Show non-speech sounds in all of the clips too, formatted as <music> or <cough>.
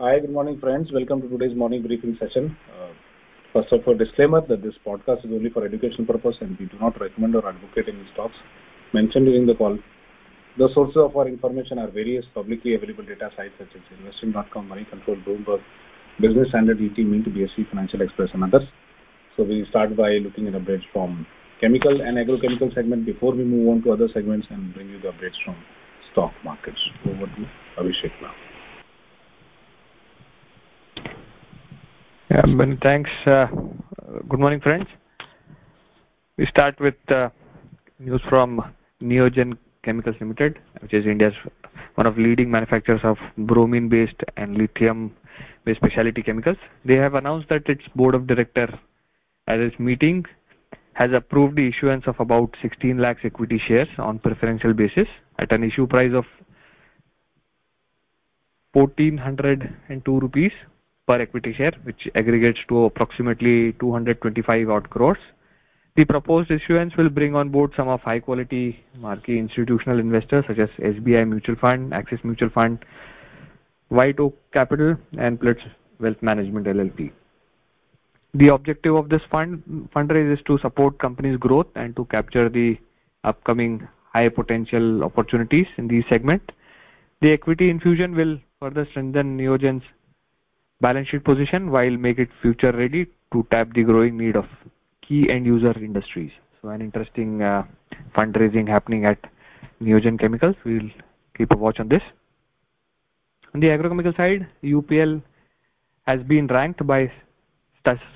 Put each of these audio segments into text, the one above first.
Hi, good morning, friends. Welcome to today's morning briefing session. Uh, first of all, disclaimer that this podcast is only for education purpose and we do not recommend or advocate any stocks mentioned during the call. The sources of our information are various publicly available data sites such as investing.com, Money Control, Bloomberg, Business Standard, ET, Mint, BSE, Financial Express, and others. So we start by looking at updates from chemical and agrochemical segment before we move on to other segments and bring you the updates from stock markets. Over to Abhishek now. Yeah, many thanks. Uh, good morning, friends. We start with uh, news from Neogen Chemicals Limited, which is India's one of leading manufacturers of bromine-based and lithium-based specialty chemicals. They have announced that its board of directors at its meeting has approved the issuance of about 16 lakhs equity shares on preferential basis at an issue price of 1402 rupees per equity share, which aggregates to approximately 225 odd crores. The proposed issuance will bring on board some of high quality marquee institutional investors such as SBI Mutual Fund, Axis Mutual Fund, White Oak Capital, and Plutus Wealth Management LLP. The objective of this fund fundraise is to support company's growth and to capture the upcoming high potential opportunities in the segment. The equity infusion will further strengthen Neogen's balance sheet position while make it future ready to tap the growing need of key end user industries. So an interesting uh, fundraising happening at Neogen Chemicals. We'll keep a watch on this. On the agrochemical side, UPL has been ranked by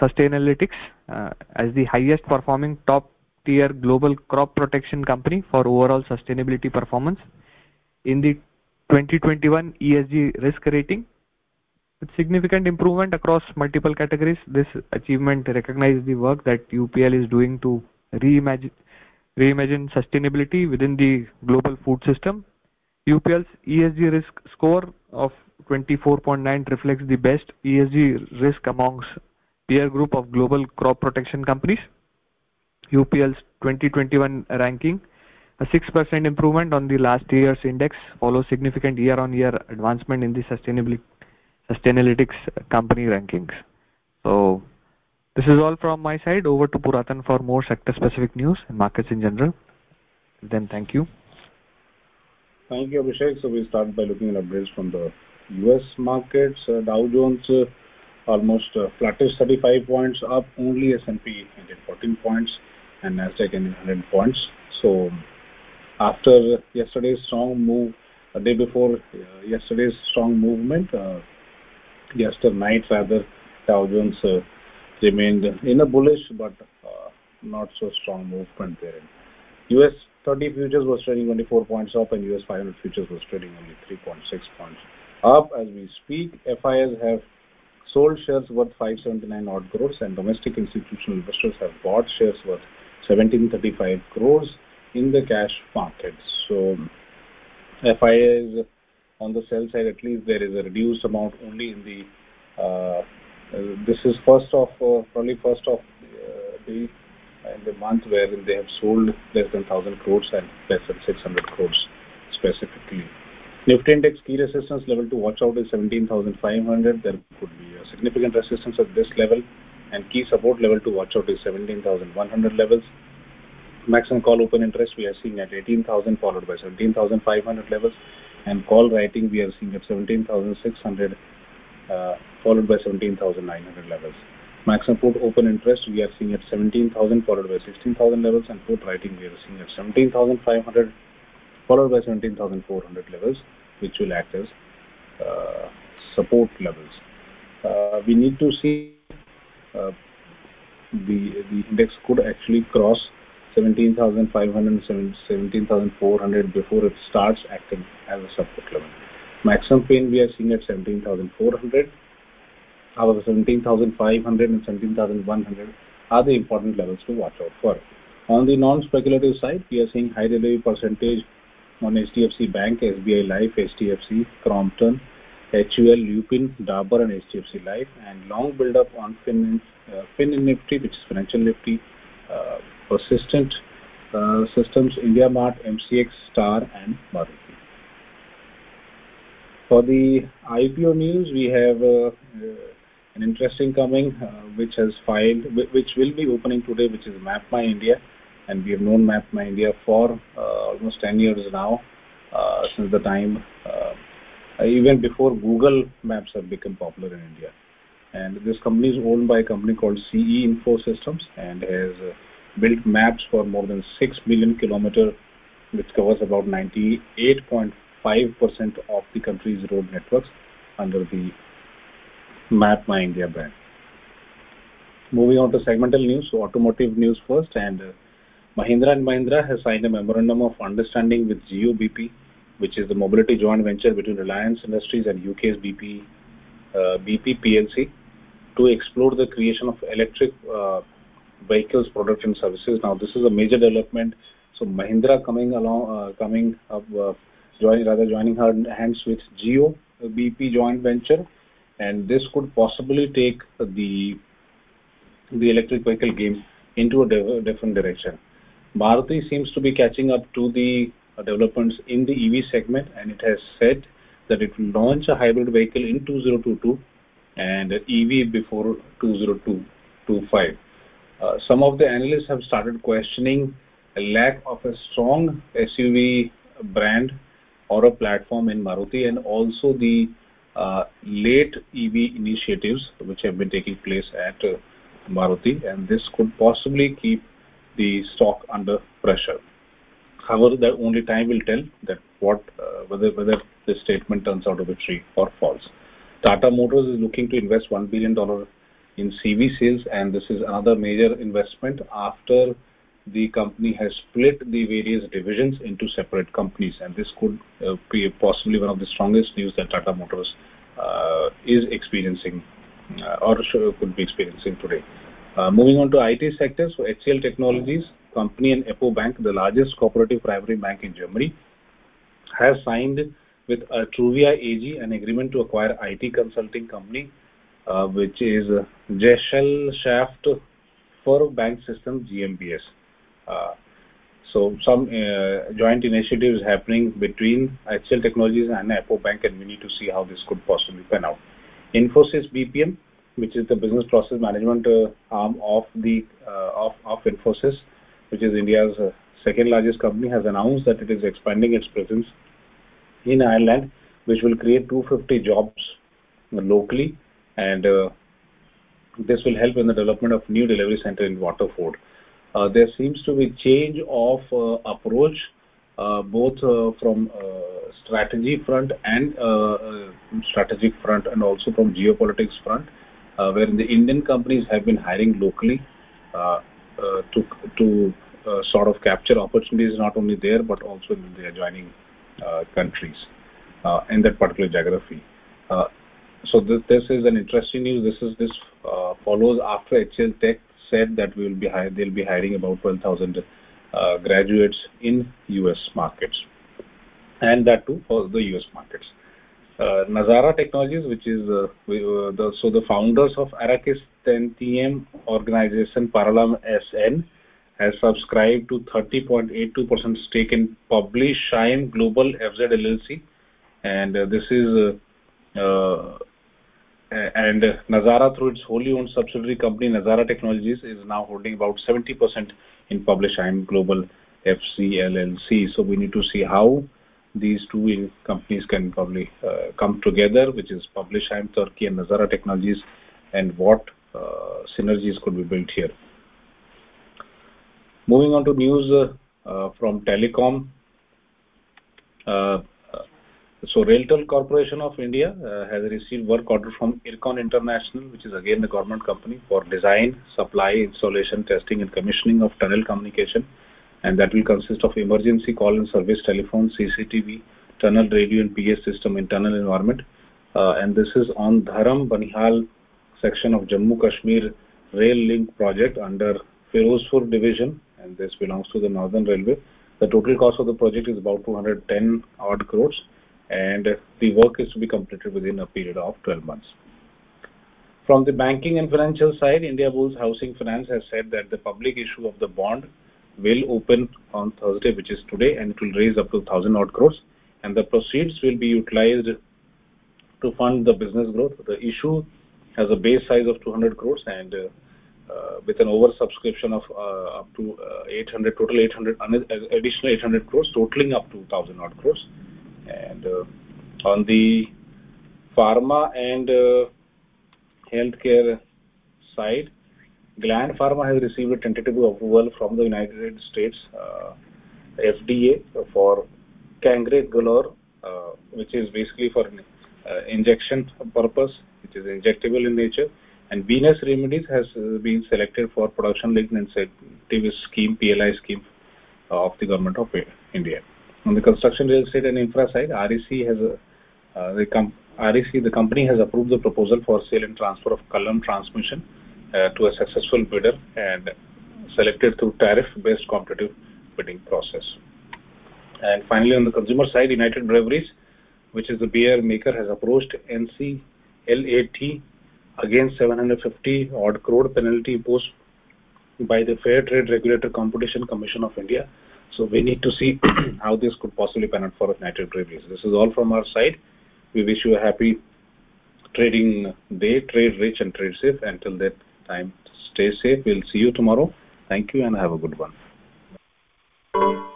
Sustainalytics uh, as the highest performing top tier global crop protection company for overall sustainability performance in the 2021 ESG risk rating with significant improvement across multiple categories. This achievement recognizes the work that UPL is doing to reimagine, reimagine sustainability within the global food system. UPL's ESG risk score of 24.9 reflects the best ESG risk amongst peer group of global crop protection companies. UPL's 2021 ranking, a 6% improvement on the last year's index, follows significant year-on-year -year advancement in the sustainability Sustainalytics company rankings. So this is all from my side. Over to Puratan for more sector-specific news and markets in general. Then thank you. Thank you, Abhishek. So we start by looking at updates from the U.S. markets. Uh, Dow Jones uh, almost uh, flattish 35 points up, only S&P 14 points and Nasdaq 100 points. So after yesterday's strong move, a day before uh, yesterday's strong movement, uh, yesterday night rather Dow Jones uh, remained in a bullish but uh, not so strong movement there. US 30 futures was trading 24 points up and US 500 futures was trading only 3.6 points up as we speak. FIs have sold shares worth 579 odd crores and domestic institutional investors have bought shares worth 1735 crores in the cash market. So FIs on the sell side at least there is a reduced amount only in the uh, this is first of uh, probably first of uh, the in the month where they have sold less than 1000 crores and less than 600 crores specifically Nifty index key resistance level to watch out is 17,500. There could be a significant resistance at this level and key support level to watch out is 17,100 levels. Maximum call open interest we are seeing at 18,000 followed by 17,500 levels and call writing we are seeing at 17,600 uh, followed by 17,900 levels. Maximum put open interest we are seeing at 17,000 followed by 16,000 levels and put writing we are seeing at 17,500 followed by 17,400 levels, which will act as uh, support levels. Uh, we need to see uh, the the index could actually cross 17,500 17,400 before it starts acting as a support level. Maximum pain we are seeing at 17,400. However, 17,500 and 17,100 are the important levels to watch out for. On the non-speculative side, we are seeing high delivery percentage on HDFC Bank, SBI Life, HDFC, Crompton, HUL, Lupin, Dabur and HDFC Life and long build up on Fin, uh, fin Nifty which is Financial Nifty, uh, Persistent uh, Systems, India Mart, MCX, Star and Maruti. For the IPO news, we have uh, uh, an interesting coming, uh, which has filed, which will be opening today, which is MapMyIndia, and we have known MapMyIndia for almost 10 years now, since the time even before Google Maps have become popular in India. And this company is owned by a company called CE Info Systems and has built maps for more than 6 million kilometers, which covers about 98.5% of the country's road networks under the MapMyIndia brand. Moving on to segmental news. so Automotive news first, And uh, Mahindra & Mahindra has signed a memorandum of understanding with Jio-bp, which is the mobility joint venture between Reliance Industries and UK's BP uh, plc, to explore the creation of electric uh, vehicles, products, and services. Now this is a major development. So Mahindra coming along, uh, coming up, uh, joining rather joining hands with Jio uh, bp joint venture, and this could possibly take the the electric vehicle game into a different direction. Maruti seems to be catching up to the developments in the EV segment, and it has said that it will launch a hybrid vehicle in 2022 and EV before 2025. Uh, some of the analysts have started questioning a lack of a strong SUV brand or a platform in Maruti, and also the uh, late EV initiatives which have been taking place at uh, Maruti, and this could possibly keep the stock under pressure. However, that only time will tell that what whether whether this statement turns out to be true or false. Tata Motors is looking to invest $1 billion in CV sales, and this is another major investment after the company has split the various divisions into separate companies, and this could uh, be possibly one of the strongest news that Tata Motors uh, is experiencing uh, or could be experiencing today. Moving on to IT sector. So HCL Technologies company and apoBank, the largest cooperative primary bank in Germany, has signed with Truvia AG an agreement to acquire IT consulting company, Uh, which is uh, Gesellschaft für Banksystem uh, so Some joint initiatives happening between HCL Technologies and apoBank, and we need to see how this could possibly pan out. Infosys BPM, which is the business process management arm of Infosys, which is India's second-largest company, has announced that it is expanding its presence in Ireland, which will create 250 jobs locally, and uh, this will help in the development of new delivery center in Waterford. Uh, there seems to be change of uh, approach both from strategy front and strategic front and also from geopolitics front, where the Indian companies have been hiring locally to sort of capture opportunities not only there, but also in the adjoining countries in that particular geography. So this is an interesting news. This is this uh, follows after HCLTech said that they'll be hiring about 12,000 uh, graduates in U.S. markets, and that too for the U.S. markets. Uh, Nazara Technologies, which is uh, we, the so the founders of Arrakis 10TM organization, Parallam SN, has subscribed to 30.82% stake in Publishme Global FZ LLC. Nazara, through its wholly owned subsidiary company, Nazara Technologies, is now holding about 70% in Publishme Global FZ LLC. We need to see how these two companies can probably uh, come together, which is Publishme Turkey and Nazara Technologies, and what uh, synergies could be built here. Moving on to news uh, from telecom. RailTel Corporation of India uh, has received work order from Ircon International, which is again the government company, for design, supply, installation, testing, and commissioning of tunnel communication. And that will consist of emergency call and service telephone, CCTV, tunnel radio, and PA system in tunnel environment. Uh, and this is on Dharam-Banihal section of Jammu Kashmir Rail Link project under Firozpur division, and this belongs to the Northern Railway. The total cost of the project is about 210 odd crores, and the work is to be completed within a period of 12 months. From the banking and financial side, Indiabulls Housing Finance has said that the public issue of the bond will open on Thursday, which is today, and it will raise up to 1,000 odd crores, and the proceeds will be utilized to fund the business growth. The issue has a base size of 200 crores and uh, with an oversubscription of uh, up to uh, 800 total 800 additional 800 crores, totaling up to 1,000 odd crores. And uh, on the pharma and uh, healthcare side, Gland Pharma has received a tentative approval from the United States uh, FDA for Cangrelor, which is basically for injection purpose, which is injectable in nature. And Venus Remedies has been selected for Production-Linked Incentive scheme, PLI scheme of the Government of India. On the construction, real estate and infra side, REC, uh, the company has approved the proposal for sale and transfer of Kallam Transmission uh, to a successful bidder and selected through tariff-based competitive bidding process. And finally, on the consumer side, United Breweries, which is the beer maker, has approached NCLAT against 750 odd crore penalty imposed by the Fair Trade Regulator Competition Commission of India. So we need to see <clears throat> how this could possibly pan out for United Breweries. This is all from our side. We wish you a happy trading day. Trade rich and trade safe. Until that time, stay safe. We'll see you tomorrow. Thank you and have a good one.